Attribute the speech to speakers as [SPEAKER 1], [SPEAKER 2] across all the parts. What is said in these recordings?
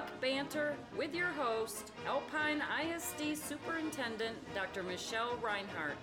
[SPEAKER 1] Buck Banter with your host, Alpine ISD Superintendent Dr. Michelle Reinhardt.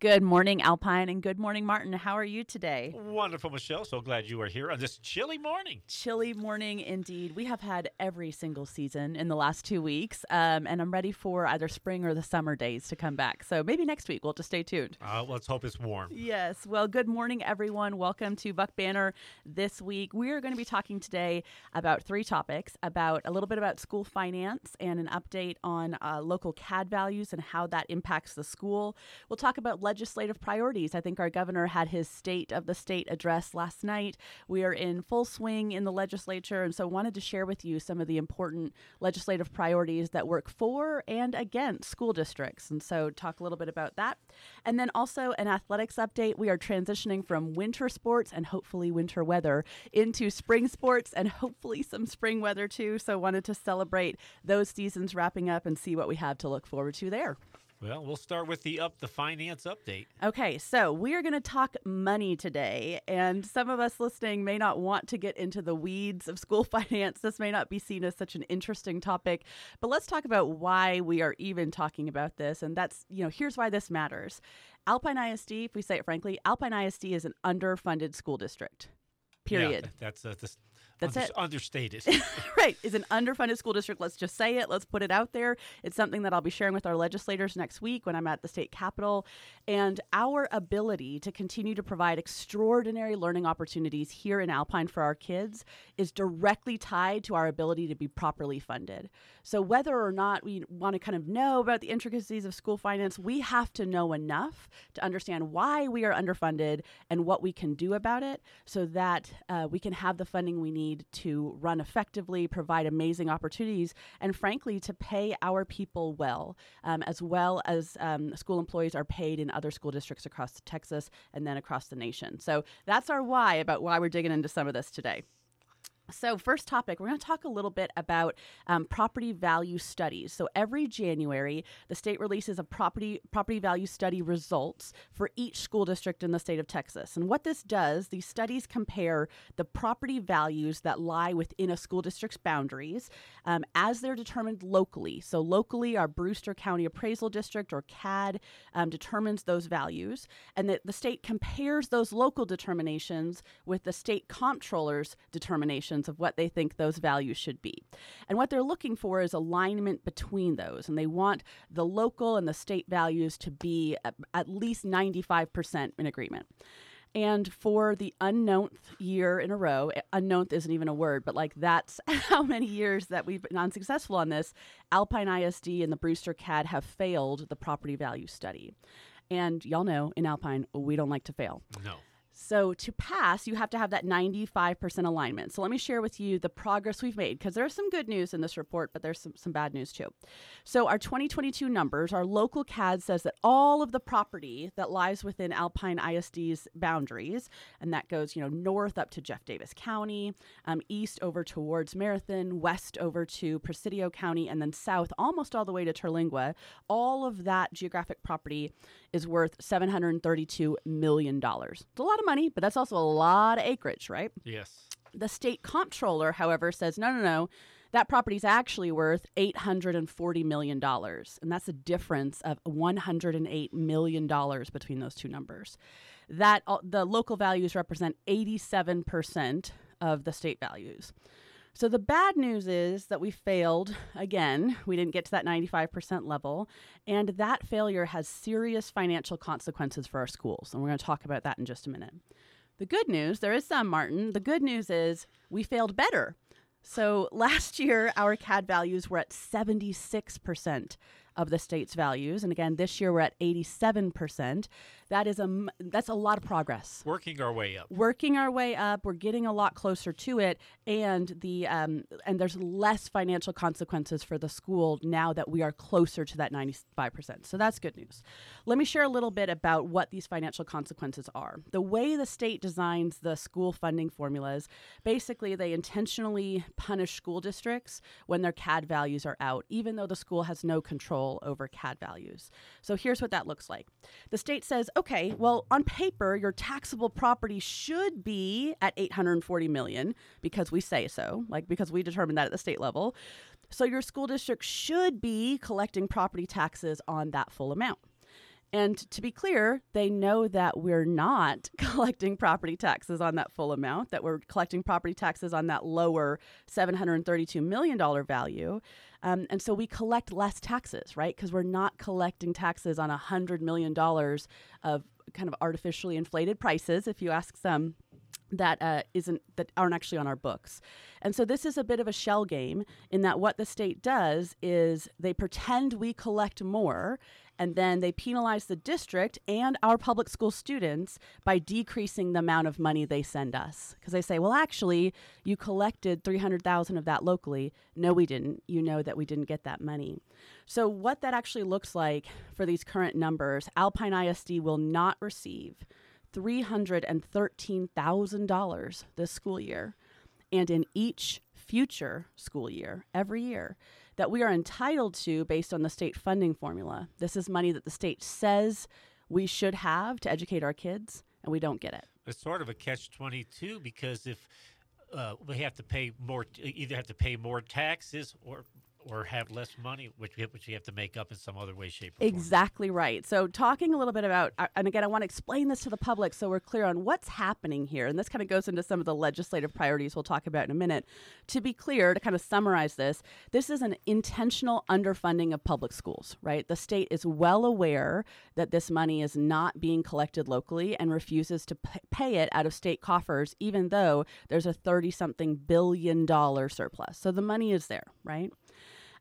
[SPEAKER 2] Good morning, Alpine, and good morning, Martin. How are you today?
[SPEAKER 3] Wonderful, Michelle. So glad you are here on this chilly morning.
[SPEAKER 2] Chilly morning, indeed. We have had every single season in the last two weeks, um, and I'm ready for either spring or the summer days to come back. So maybe next week we'll just stay tuned.
[SPEAKER 3] Uh, let's hope it's warm.
[SPEAKER 2] Yes. Well, good morning, everyone. Welcome to Buck Banter this week. We are going to be talking today about three topics about a little bit about school finance and an update on uh, local CAD values and how that impacts the school. We'll talk about legislative priorities. I think our governor had his state of the state address last night. We are in full swing in the legislature, and so wanted to share with you some of the important legislative priorities that work for and against school districts. And so talk a little bit about that. And then also an athletics update. We are transitioning from winter sports and hopefully winter weather into spring sports and hopefully some spring weather too. So wanted to celebrate those seasons wrapping up and see what we have to look forward to there.
[SPEAKER 3] Well, we'll start with the up the finance update.
[SPEAKER 2] Okay, so we are going to talk money today, and some of us listening may not want to get into the weeds of school finance. This may not be seen as such an interesting topic, but let's talk about why we are even talking about this. And that's, you know, here's why this matters. Alpine ISD, if we say it frankly, Alpine ISD is an underfunded school district. Period.
[SPEAKER 3] Yeah, that's uh, this,
[SPEAKER 2] That's
[SPEAKER 3] under-
[SPEAKER 2] it.
[SPEAKER 3] understated.
[SPEAKER 2] right. Is an underfunded school district. Let's just say it. Let's put it out there. It's something that i'll be sharing with our legislators next week when i'm at the state capitol. And our ability to continue to provide extraordinary learning opportunities here in alpine for our kids is directly tied to our ability to be properly funded. So whether or not we want to kind of know about the intricacies of school finance we have to know enough to understand why we are underfunded and what we can do about it so that uh, we can have the funding we need to run effectively, provide amazing opportunities, and frankly, to pay our people well, um, as well as um, school employees are paid in other school districts across Texas and then across the nation. So that's our why about why we're digging into some of this today. So, first topic, we're going to talk a little bit about um, property value studies. So, every January, the state releases a property property value study results for each school district in the state of Texas. And what this does, these studies compare the property values that lie within a school district's boundaries um, as they're determined locally. So, locally, our Brewster County Appraisal District or CAD um, determines those values, and that the state compares those local determinations with the state comptroller's determinations of what they think those values should be. And what they're looking for is alignment between those. And they want the local and the state values to be at, at least 95% in agreement. And for the unknownth year in a row, eh, unknownth isn't even a word, but like that's how many years that we've been unsuccessful on this, Alpine ISD and the Brewster CAD have failed the property value study. And y'all know in Alpine, we don't like to fail.
[SPEAKER 3] no.
[SPEAKER 2] So to pass, you have to have that 95% alignment. So let me share with you the progress we've made because there's some good news in this report, but there's some, some bad news too. So our 2022 numbers, our local CAD says that all of the property that lies within Alpine ISD's boundaries, and that goes, you know, north up to Jeff Davis County, um, east over towards Marathon, west over to Presidio County, and then south almost all the way to Terlingua, all of that geographic property is worth $732 million. It's a lot of money, but that's also a lot of acreage, right?
[SPEAKER 3] Yes.
[SPEAKER 2] The state comptroller, however, says no, no, no. That property's actually worth $840 million. And that's a difference of $108 million between those two numbers. That uh, the local values represent 87% of the state values. So the bad news is that we failed again. We didn't get to that 95% level. And that failure has serious financial consequences for our schools. And we're going to talk about that in just a minute. The good news, there is some, Martin. The good news is we failed better. So last year, our CAD values were at 76% of the state's values, and again this year we're at 87%. That is a that's a lot of progress.
[SPEAKER 3] Working our way up.
[SPEAKER 2] Working our way up, we're getting a lot closer to it, and the um, and there's less financial consequences for the school now that we are closer to that 95%. So that's good news. Let me share a little bit about what these financial consequences are. The way the state designs the school funding formulas, basically they intentionally punish school districts when their CAD values are out, even though the school has no control over CAD values. So here's what that looks like. The state says, okay, well, on paper, your taxable property should be at 840 million because we say so, like because we determine that at the state level. So your school district should be collecting property taxes on that full amount. And to be clear, they know that we're not collecting property taxes on that full amount, that we're collecting property taxes on that lower $732 million value. Um, and so we collect less taxes, right? Because we're not collecting taxes on $100 million of kind of artificially inflated prices, if you ask some that uh, not that aren't actually on our books. And so this is a bit of a shell game in that what the state does is they pretend we collect more and then they penalize the district and our public school students by decreasing the amount of money they send us. Because they say well actually you collected 300,000 of that locally. No we didn't. You know that we didn't get that money. So what that actually looks like for these current numbers Alpine ISD will not receive $313,000 this school year and in each future school year every year that we are entitled to based on the state funding formula. This is money that the state says we should have to educate our kids, and we don't get it.
[SPEAKER 3] It's sort of a catch 22 because if uh, we have to pay more, either have to pay more taxes or or have less money, which which you have to make up in some other way, shape, or
[SPEAKER 2] Exactly right. So, talking a little bit about, uh, and again, I want to explain this to the public so we're clear on what's happening here. And this kind of goes into some of the legislative priorities we'll talk about in a minute. To be clear, to kind of summarize this, this is an intentional underfunding of public schools, right? The state is well aware that this money is not being collected locally and refuses to pay it out of state coffers, even though there's a 30 something billion dollar surplus. So, the money is there, right?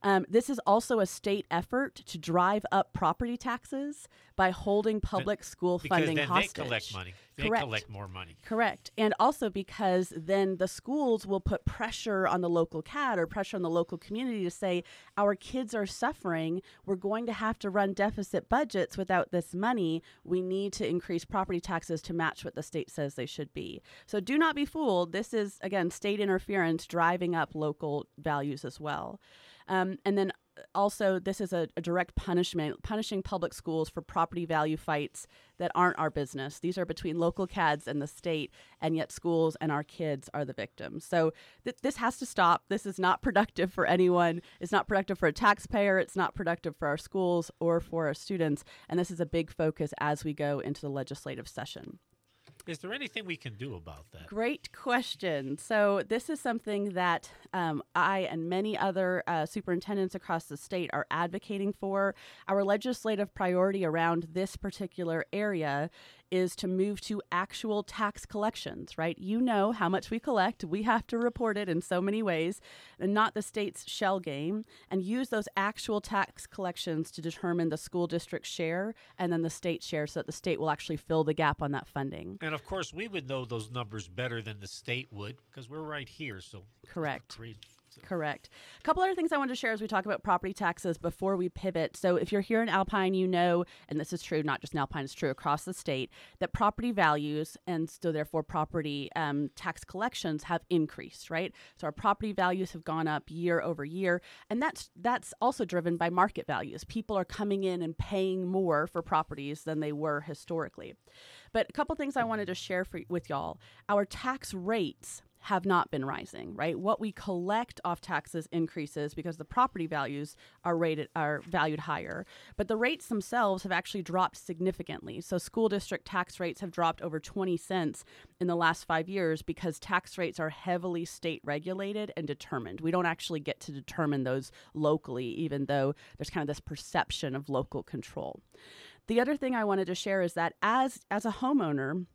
[SPEAKER 2] Um, this is also a state effort to drive up property taxes by holding public school
[SPEAKER 3] because
[SPEAKER 2] funding
[SPEAKER 3] then
[SPEAKER 2] hostage.
[SPEAKER 3] They collect money. They
[SPEAKER 2] Correct.
[SPEAKER 3] collect more money.
[SPEAKER 2] Correct. And also because then the schools will put pressure on the local CAD or pressure on the local community to say, our kids are suffering. We're going to have to run deficit budgets without this money. We need to increase property taxes to match what the state says they should be. So do not be fooled. This is, again, state interference driving up local values as well. Um, and then also, this is a, a, direct punishment, punishing public schools for property value fights that aren't our business. These are between local CADs and the state, and yet schools and our kids are the victims. So th- this has to stop. This is not productive for anyone. It's not productive for a taxpayer. It's not productive for our schools or for our students. And this is a big focus as we go into the legislative session.
[SPEAKER 3] Is there anything we can do about that?
[SPEAKER 2] Great question. So, this is something that um, I and many other uh, superintendents across the state are advocating for. Our legislative priority around this particular area is to move to actual tax collections, right? You know how much we collect. We have to report it in so many ways, and not the state's shell game, and use those actual tax collections to determine the school district share and then the state share so that the state will actually fill the gap on that funding.
[SPEAKER 3] And of course, we would know those numbers better than the state would because we're right here. So
[SPEAKER 2] correct. Correct. A couple other things I wanted to share as we talk about property taxes before we pivot. So, if you're here in Alpine, you know, and this is true not just in Alpine, it's true across the state, that property values and so therefore property um, tax collections have increased, right? So, our property values have gone up year over year, and that's that's also driven by market values. People are coming in and paying more for properties than they were historically. But a couple things I wanted to share for, with y'all. Our tax rates have not been rising, right? What we collect off taxes increases because the property values are rated are valued higher, but the rates themselves have actually dropped significantly. So school district tax rates have dropped over 20 cents in the last 5 years because tax rates are heavily state regulated and determined. We don't actually get to determine those locally even though there's kind of this perception of local control. The other thing I wanted to share is that as as a homeowner,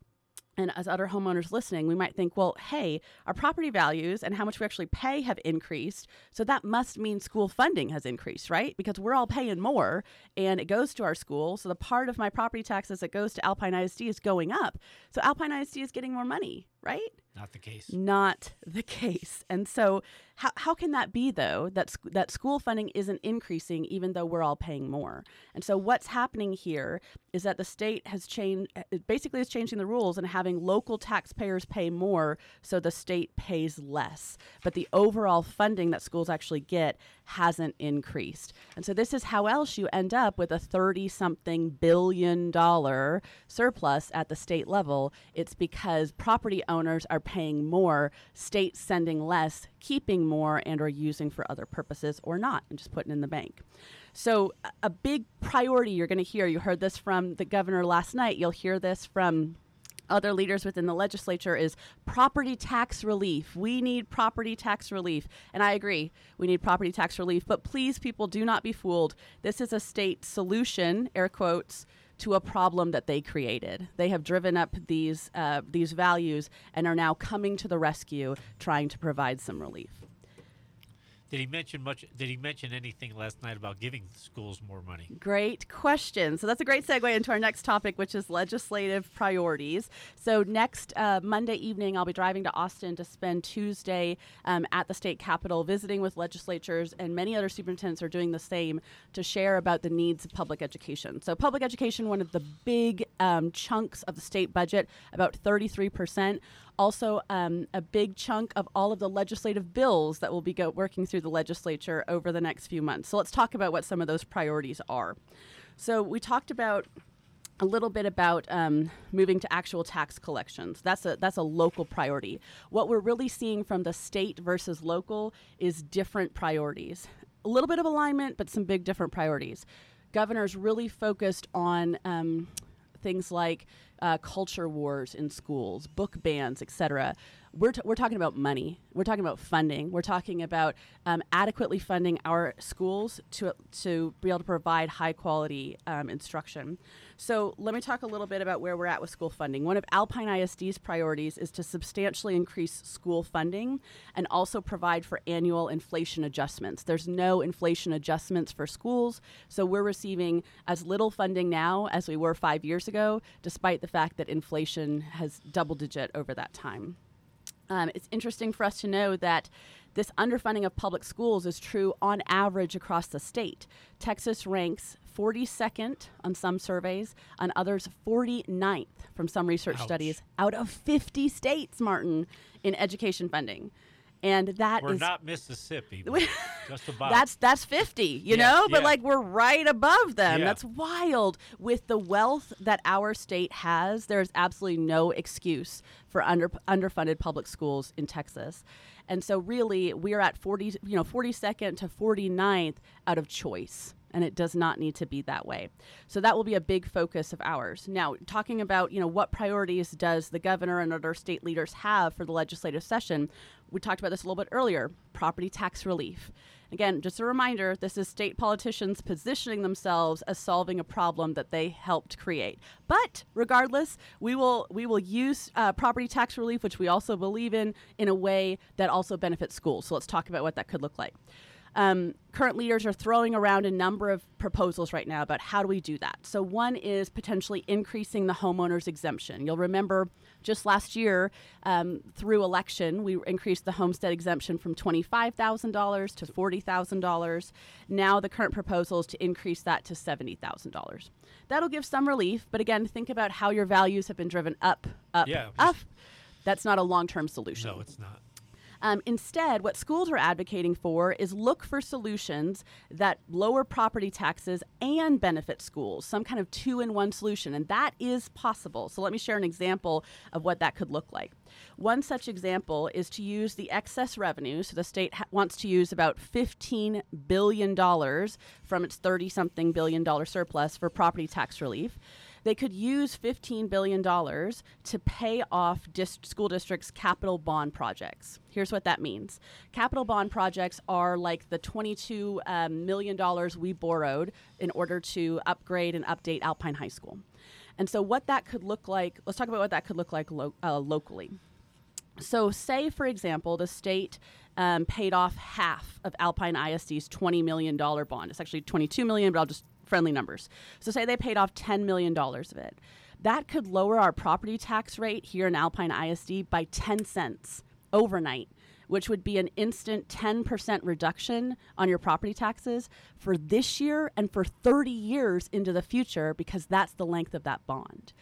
[SPEAKER 2] and as other homeowners listening, we might think, well, hey, our property values and how much we actually pay have increased. So that must mean school funding has increased, right? Because we're all paying more and it goes to our school. So the part of my property taxes that goes to Alpine ISD is going up. So Alpine ISD is getting more money, right?
[SPEAKER 3] Not the case.
[SPEAKER 2] Not the case. And so, how, how can that be, though, that, sc- that school funding isn't increasing even though we're all paying more? And so, what's happening here is that the state has changed, basically, is changing the rules and having local taxpayers pay more so the state pays less. But the overall funding that schools actually get hasn't increased. And so, this is how else you end up with a 30 something billion dollar surplus at the state level. It's because property owners are paying more, states sending less, keeping more, and are using for other purposes or not, and just putting in the bank. So, a- big priority you're going to hear, you heard this from the governor last night, you'll hear this from other leaders within the legislature is property tax relief. We need property tax relief. And I agree, we need property tax relief. But please, people, do not be fooled. This is a state solution, air quotes, to a problem that they created. They have driven up these uh, these values and are now coming to the rescue, trying to provide some relief.
[SPEAKER 3] Did he mention much? Did he mention anything last night about giving schools more money?
[SPEAKER 2] Great question. So that's a great segue into our next topic, which is legislative priorities. So next uh, Monday evening, I'll be driving to Austin to spend Tuesday um, at the state capitol, visiting with legislatures, and many other superintendents are doing the same to share about the needs of public education. So public education, one of the big um, chunks of the state budget, about 33 percent also um, a big chunk of all of the legislative bills that will be working through the legislature over the next few months. So let's talk about what some of those priorities are. So we talked about a little bit about um, moving to actual tax collections. That's a that's a local priority. What we're really seeing from the state versus local is different priorities. A little bit of alignment, but some big different priorities. Governor's really focused on um, things like uh, culture wars in schools, book bans, etc. We're, t- we're talking about money. We're talking about funding. We're talking about um, adequately funding our schools to, to be able to provide high quality um, instruction. So, let me talk a little bit about where we're at with school funding. One of Alpine ISD's priorities is to substantially increase school funding and also provide for annual inflation adjustments. There's no inflation adjustments for schools, so we're receiving as little funding now as we were five years ago, despite the fact that inflation has double digit over that time. Um, it's interesting for us to know that this underfunding of public schools is true on average across the state. Texas ranks 42nd on some surveys, on others 49th from some research
[SPEAKER 3] Ouch.
[SPEAKER 2] studies out of 50 states, Martin, in education funding. And that
[SPEAKER 3] We're
[SPEAKER 2] is-
[SPEAKER 3] not Mississippi. just about.
[SPEAKER 2] that's that's 50 you
[SPEAKER 3] Yeah,
[SPEAKER 2] know but
[SPEAKER 3] yeah.
[SPEAKER 2] like we're right above them
[SPEAKER 3] Yeah.
[SPEAKER 2] that's wild with the wealth that our state has there's absolutely no excuse for under underfunded public schools in Texas and so really we are at 40 you know 42nd to 49th out of choice and it does not need to be that way. So that will be a big focus of ours. Now, talking about, you know, what priorities does the governor and other state leaders have for the legislative session? We talked about this a little bit earlier, property tax relief. Again, just a reminder, this is state politicians positioning themselves as solving a problem that they helped create. But regardless, we will we will use uh, property tax relief, which we also believe in, in a way that also benefits schools. So let's talk about what that could look like. Um, current leaders are throwing around a number of proposals right now about how do we do that. So, one is potentially increasing the homeowner's exemption. You'll remember just last year, um, through election, we increased the homestead exemption from $25,000 to $40,000. Now, the current proposal is to increase that to $70,000. That'll give some relief, but again, think about how your values have been driven up, up,
[SPEAKER 3] Yeah,
[SPEAKER 2] up. That's not a long term solution.
[SPEAKER 3] no, it's not.
[SPEAKER 2] Um, instead, what schools are advocating for is look for solutions that lower property taxes and benefit schools, some kind of two in one solution. And that is possible. So let me share an example of what that could look like. One such example is to use the excess revenue. So the state ha- wants to use about $15 billion from its 30 something billion dollar surplus for property tax relief they could use $15 billion to pay off school districts' capital bond projects. Here's what that means capital bond projects are like the 22 um, million dollars we borrowed in order to upgrade and update Alpine High School. And so, what that could look like, let's talk about what that could look like lo- uh, locally. So, say, for example, the state um, paid off half of Alpine ISD's $20 million bond. It's actually 22 million, but I'll just friendly numbers. So, say they paid off $10 million of it. that could lower our property tax rate here in Alpine ISD by 10 cents overnight, which would be an instant 10% reduction on your property taxes for this year and for 30 years into the future because that's the length of that bond.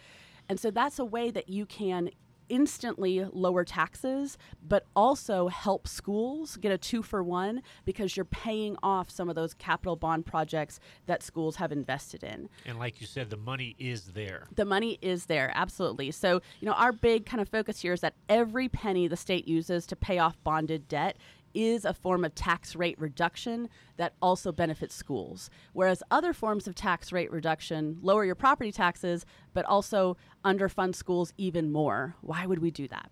[SPEAKER 2] And so that's a way that you can instantly lower taxes, but also help schools get a two for one because you're paying off some of those capital bond projects that schools have invested in.
[SPEAKER 3] And like you said, the money is there.
[SPEAKER 2] The money is there, absolutely. So, you know, our big kind of focus here is that every penny the state uses to pay off bonded debt is a form of tax rate reduction that also benefits schools. Whereas other forms of tax rate reduction lower your property taxes, but also underfund schools even more. Why would we do that?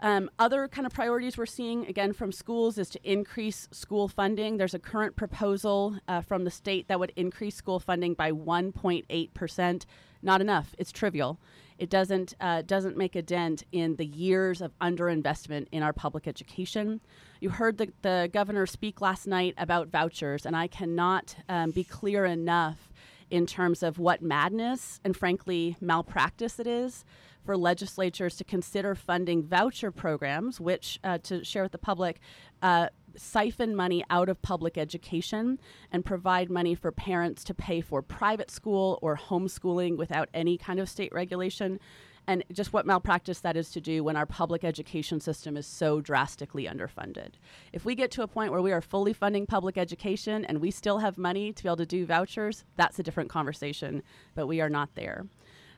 [SPEAKER 2] Um, other kind of priorities we're seeing again from schools is to increase school funding. There's a current proposal uh, from the state that would increase school funding by 1.8 percent. Not enough. It's trivial. It doesn't uh, doesn't make a dent in the years of underinvestment in our public education. You heard the, the governor speak last night about vouchers, and I cannot um, be clear enough in terms of what madness and frankly malpractice it is for legislatures to consider funding voucher programs, which, uh, to share with the public, uh, siphon money out of public education and provide money for parents to pay for private school or homeschooling without any kind of state regulation. And just what malpractice that is to do when our public education system is so drastically underfunded. If we get to a point where we are fully funding public education and we still have money to be able to do vouchers, that's a different conversation, but we are not there.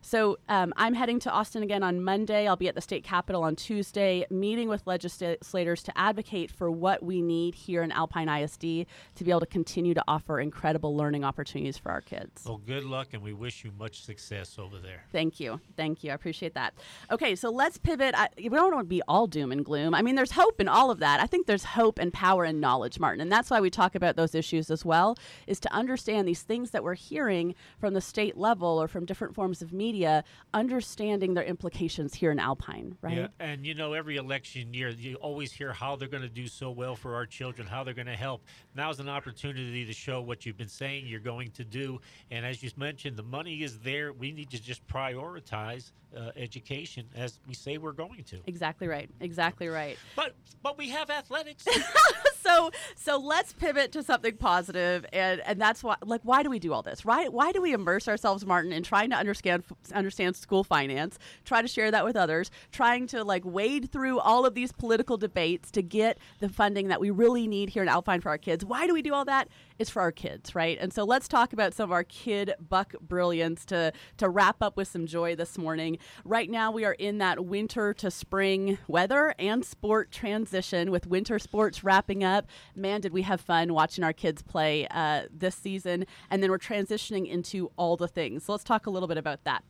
[SPEAKER 2] So um, I'm heading to Austin again on Monday. I'll be at the state capitol on Tuesday, meeting with legislators to advocate for what we need here in Alpine ISD to be able to continue to offer incredible learning opportunities for our kids.
[SPEAKER 3] Well, good luck, and we wish you much success over there.
[SPEAKER 2] Thank you. Thank you. I appreciate that. Okay, so let's pivot. I, we don't want to be all doom and gloom. I mean, there's hope in all of that. I think there's hope and power and knowledge, Martin. And that's why we talk about those issues as well, is to understand these things that we're hearing from the state level or from different forms of media media understanding their implications here in Alpine, right?
[SPEAKER 3] Yeah, and you know, every election year, you always hear how they're going to do so well for our children, how they're going to help. Now's an opportunity to show what you've been saying you're going to do. And as you mentioned, the money is there. We need to just prioritize uh, education as we say we're going to.
[SPEAKER 2] Exactly right. Exactly right.
[SPEAKER 3] But but we have athletics.
[SPEAKER 2] so so let's pivot to something positive, and and that's why like why do we do all this? Right? Why do we immerse ourselves, Martin, in trying to understand understand school finance, try to share that with others, trying to like wade through all of these political debates to get the funding that we really need here in Alpine for our kids? Why do we do all that? It's for our kids, right? And so let's talk about some of our kid buck brilliance to to wrap up with some joy this morning. Right now we are in that winter to spring weather and sport transition with winter sports wrapping up. Man, did we have fun watching our kids play uh, this season. And then we're transitioning into all the things. So let's talk a little bit about that.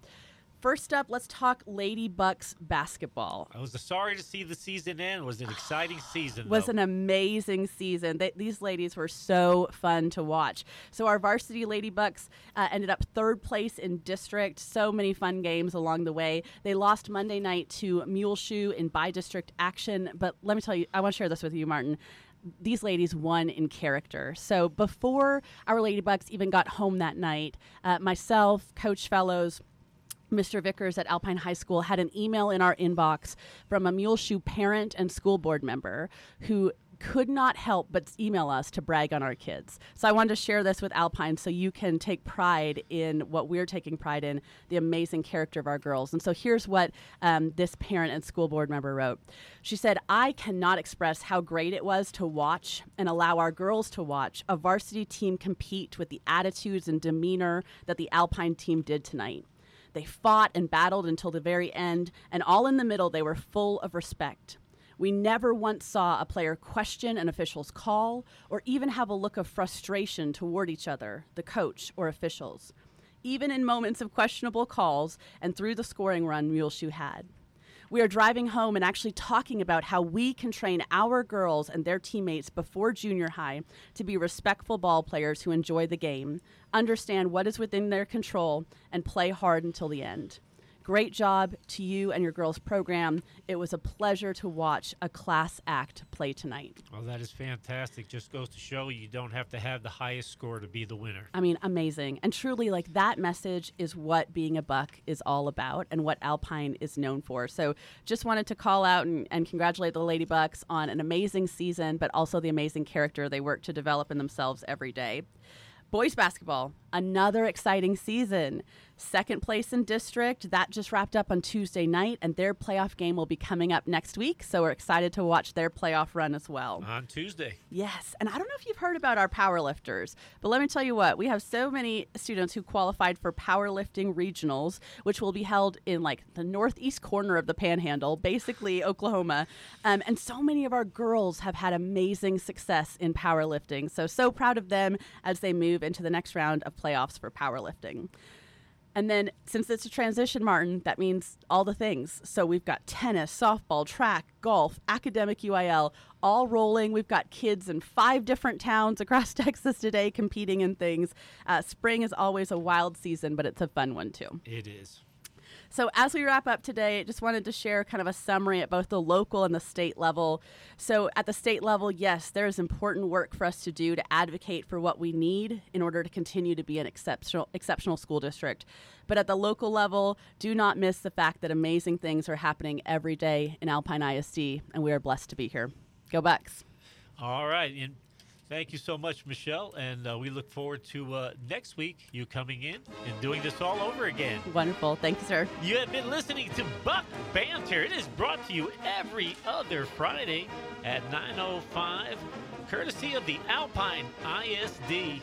[SPEAKER 2] First up, let's talk Lady Bucks basketball.
[SPEAKER 3] I was sorry to see the season end. It was an exciting season.
[SPEAKER 2] was
[SPEAKER 3] though.
[SPEAKER 2] an amazing season. They, these ladies were so fun to watch. So our varsity Lady Bucks uh, ended up third place in district. So many fun games along the way. They lost Monday night to Muleshoe in by district action. But let me tell you, I want to share this with you, Martin these ladies won in character. So before our Ladybucks even got home that night, uh, myself, Coach Fellows, Mr. Vickers at Alpine High School had an email in our inbox from a Muleshoe parent and school board member who could not help but email us to brag on our kids. So I wanted to share this with Alpine so you can take pride in what we're taking pride in the amazing character of our girls. And so here's what um, this parent and school board member wrote. She said, I cannot express how great it was to watch and allow our girls to watch a varsity team compete with the attitudes and demeanor that the Alpine team did tonight. They fought and battled until the very end, and all in the middle, they were full of respect. We never once saw a player question an official's call or even have a look of frustration toward each other, the coach, or officials, even in moments of questionable calls and through the scoring run Muleshoe had. We are driving home and actually talking about how we can train our girls and their teammates before junior high to be respectful ball players who enjoy the game, understand what is within their control, and play hard until the end. Great job to you and your girls' program. It was a pleasure to watch a class act play tonight.
[SPEAKER 3] Well, that is fantastic. Just goes to show you don't have to have the highest score to be the winner.
[SPEAKER 2] I mean, amazing. And truly, like that message is what being a buck is all about and what Alpine is known for. So just wanted to call out and, and congratulate the Lady Bucks on an amazing season, but also the amazing character they work to develop in themselves every day. Boys basketball, another exciting season. Second place in district. That just wrapped up on Tuesday night, and their playoff game will be coming up next week. So we're excited to watch their playoff run as well.
[SPEAKER 3] On Tuesday.
[SPEAKER 2] Yes. And I don't know if you've heard about our powerlifters, but let me tell you what, we have so many students who qualified for powerlifting regionals, which will be held in like the northeast corner of the panhandle, basically Oklahoma. Um, and so many of our girls have had amazing success in powerlifting. So, so proud of them as they move into the next round of playoffs for powerlifting. And then, since it's a transition, Martin, that means all the things. So, we've got tennis, softball, track, golf, academic UIL, all rolling. We've got kids in five different towns across Texas today competing in things. Uh, spring is always a wild season, but it's a fun one too.
[SPEAKER 3] It is.
[SPEAKER 2] So, as we wrap up today, I just wanted to share kind of a summary at both the local and the state level. So, at the state level, yes, there is important work for us to do to advocate for what we need in order to continue to be an exceptional, exceptional school district. But at the local level, do not miss the fact that amazing things are happening every day in Alpine ISD, and we are blessed to be here. Go Bucks!
[SPEAKER 3] All right. And Thank you so much, Michelle. And uh, we look forward to uh, next week you coming in and doing this all over again.
[SPEAKER 2] Wonderful. Thank you, sir.
[SPEAKER 3] You have been listening to Buck Banter. It is brought to you every other Friday at 9.05, courtesy of the Alpine ISD.